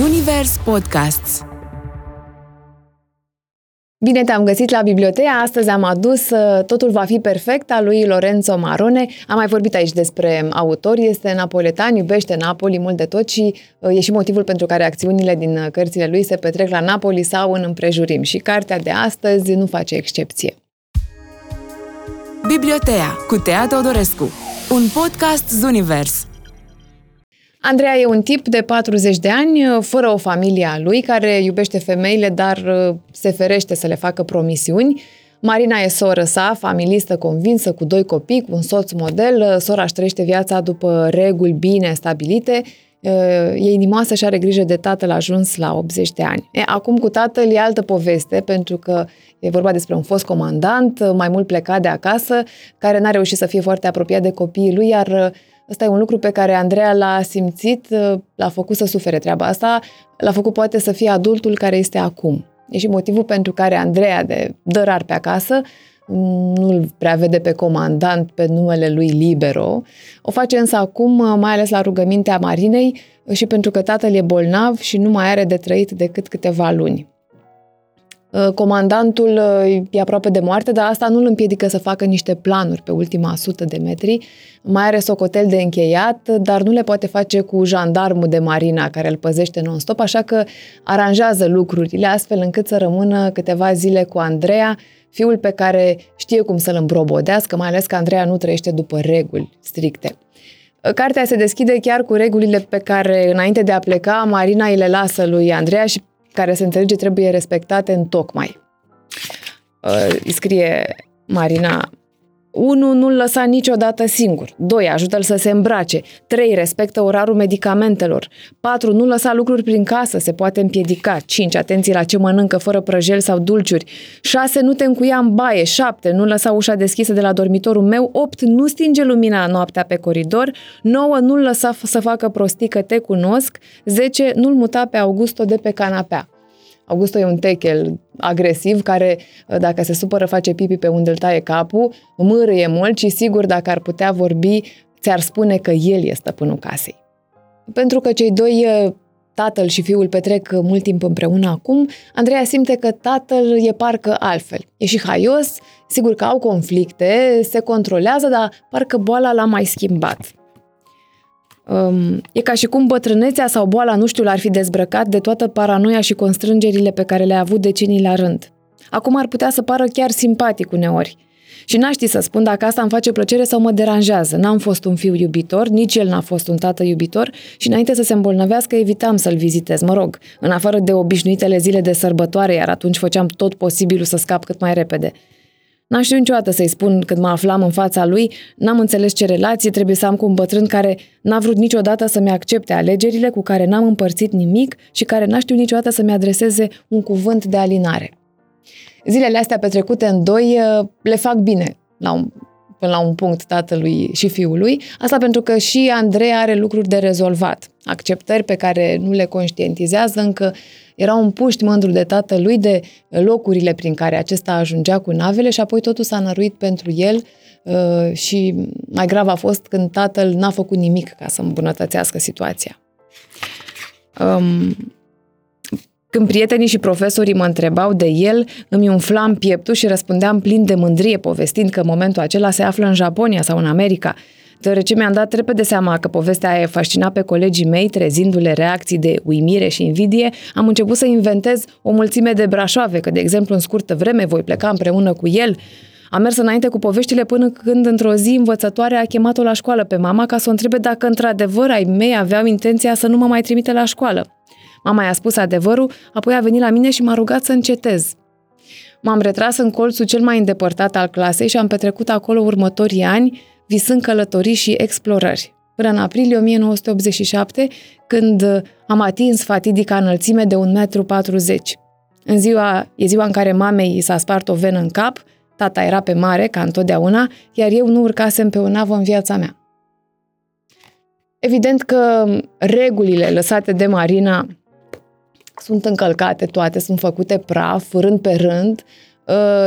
Zunivers Podcasts Bine te-am găsit la biblioteca. Astăzi am adus uh, Totul va fi perfect a lui Lorenzo Marone. Am mai vorbit aici despre autor, este napoletan, iubește Napoli mult de tot și uh, e și motivul pentru care acțiunile din uh, cărțile lui se petrec la Napoli sau în împrejurim. Și cartea de astăzi nu face excepție. Biblioteca cu Tea Teodorescu, un podcast Zunivers. Andreea e un tip de 40 de ani, fără o familie a lui, care iubește femeile, dar uh, se ferește să le facă promisiuni. Marina e soră sa, familistă convinsă, cu doi copii, cu un soț model. Sora își trăiește viața după reguli bine stabilite. Uh, e inimoasă și are grijă de tatăl ajuns la 80 de ani. E, acum cu tatăl e altă poveste, pentru că e vorba despre un fost comandant, mai mult plecat de acasă, care n-a reușit să fie foarte apropiat de copiii lui, iar uh, Ăsta e un lucru pe care Andreea l-a simțit, l-a făcut să sufere treaba asta, l-a făcut poate să fie adultul care este acum. E și motivul pentru care Andreea, de dărar pe acasă, nu-l prea vede pe comandant pe numele lui Libero. O face însă acum, mai ales la rugămintea Marinei, și pentru că tatăl e bolnav și nu mai are de trăit decât câteva luni. Uh, comandantul uh, e aproape de moarte, dar asta nu îl împiedică să facă niște planuri pe ultima sută de metri. Mai are socotel de încheiat, dar nu le poate face cu jandarmul de marina care îl păzește non-stop, așa că aranjează lucrurile astfel încât să rămână câteva zile cu Andreea, fiul pe care știe cum să-l îmbrobodească, mai ales că Andreea nu trăiește după reguli stricte. Uh, cartea se deschide chiar cu regulile pe care, înainte de a pleca, Marina îi le lasă lui Andreea și care se înțelege trebuie respectate în tocmai. Uh, îi scrie Marina 1. Nu-l lăsa niciodată singur. 2. Ajută-l să se îmbrace. 3. Respectă orarul medicamentelor. 4. Nu lăsa lucruri prin casă, se poate împiedica. 5. Atenție la ce mănâncă fără prăjel sau dulciuri. 6. Nu te încuia în baie. 7. Nu lăsa ușa deschisă de la dormitorul meu. 8. Nu stinge lumina noaptea pe coridor. 9. Nu-l lăsa să facă prostii că te cunosc. 10. Nu-l muta pe Augusto de pe canapea. Augusto e un techel agresiv care, dacă se supără, face pipi pe unde îl taie capul, mârâie mult și sigur, dacă ar putea vorbi, ți-ar spune că el e stăpânul casei. Pentru că cei doi, tatăl și fiul, petrec mult timp împreună acum, Andreea simte că tatăl e parcă altfel. E și haios, sigur că au conflicte, se controlează, dar parcă boala l-a mai schimbat. Um, e ca și cum bătrânețea sau boala, nu știu, l-ar fi dezbrăcat de toată paranoia și constrângerile pe care le-a avut decenii la rând. Acum ar putea să pară chiar simpatic uneori. Și n-aș ști să spun dacă asta îmi face plăcere sau mă deranjează. N-am fost un fiu iubitor, nici el n-a fost un tată iubitor și înainte să se îmbolnăvească evitam să-l vizitez, mă rog, în afară de obișnuitele zile de sărbătoare, iar atunci făceam tot posibilul să scap cât mai repede. N-am știut niciodată să-i spun când mă aflam în fața lui, n-am înțeles ce relație trebuie să am cu un bătrân care n-a vrut niciodată să-mi accepte alegerile, cu care n-am împărțit nimic și care n-a știut niciodată să-mi adreseze un cuvânt de alinare. Zilele astea petrecute în doi uh, le fac bine la un, până la un punct tatălui și fiului, asta pentru că și Andrei are lucruri de rezolvat, acceptări pe care nu le conștientizează încă era un puști mândru de tatălui de locurile prin care acesta ajungea cu navele și apoi totul s-a năruit pentru el uh, și mai grav a fost când tatăl n-a făcut nimic ca să îmbunătățească situația. Um, când prietenii și profesorii mă întrebau de el, îmi umflam pieptul și răspundeam plin de mândrie, povestind că în momentul acela se află în Japonia sau în America – deoarece mi-am dat repede seama că povestea aia fascina pe colegii mei, trezindu-le reacții de uimire și invidie, am început să inventez o mulțime de brașoave, că, de exemplu, în scurtă vreme voi pleca împreună cu el. Am mers înainte cu poveștile până când, într-o zi, învățătoarea a chemat-o la școală pe mama ca să o întrebe dacă, într-adevăr, ai mei aveau intenția să nu mă mai trimite la școală. Mama i-a spus adevărul, apoi a venit la mine și m-a rugat să încetez. M-am retras în colțul cel mai îndepărtat al clasei și am petrecut acolo următorii ani, visând călătorii și explorări. Până în aprilie 1987, când am atins fatidica înălțime de 1,40 m. În ziua, e ziua în care mamei i s-a spart o venă în cap, tata era pe mare, ca întotdeauna, iar eu nu urcasem pe o navă în viața mea. Evident că regulile lăsate de Marina sunt încălcate toate, sunt făcute praf, rând pe rând, Uh,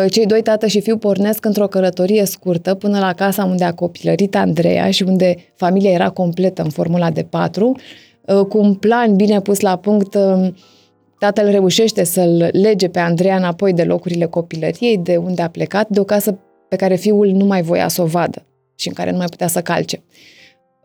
cei doi, tată și fiu, pornesc într-o călătorie scurtă până la casa unde a copilărit Andreea și unde familia era completă în formula de patru. uh, cu un plan bine pus la punct, uh, tatăl reușește să-l lege pe Andreea înapoi de locurile copilăriei, de unde a plecat, de o casă pe care fiul nu mai voia să o vadă și în care nu mai putea să calce.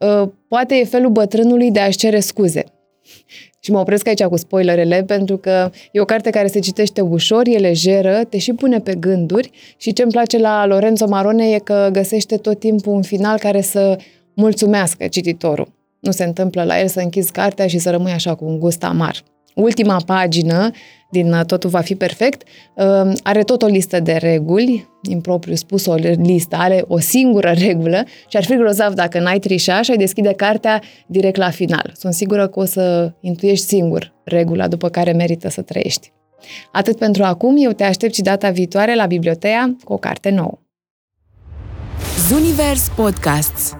Uh, poate e felul bătrânului de a-și cere scuze. Și mă opresc aici cu spoilerele, pentru că e o carte care se citește ușor, e lejeră, te și pune pe gânduri și ce îmi place la Lorenzo Marone e că găsește tot timpul un final care să mulțumească cititorul. Nu se întâmplă la el să închizi cartea și să rămâi așa cu un gust amar ultima pagină din uh, Totul va fi perfect, uh, are tot o listă de reguli, în propriu spus o listă, are o singură regulă și ar fi grozav dacă n-ai trișa și ai deschide cartea direct la final. Sunt sigură că o să intuiești singur regula după care merită să trăiești. Atât pentru acum, eu te aștept și data viitoare la biblioteca cu o carte nouă. Zunivers Podcasts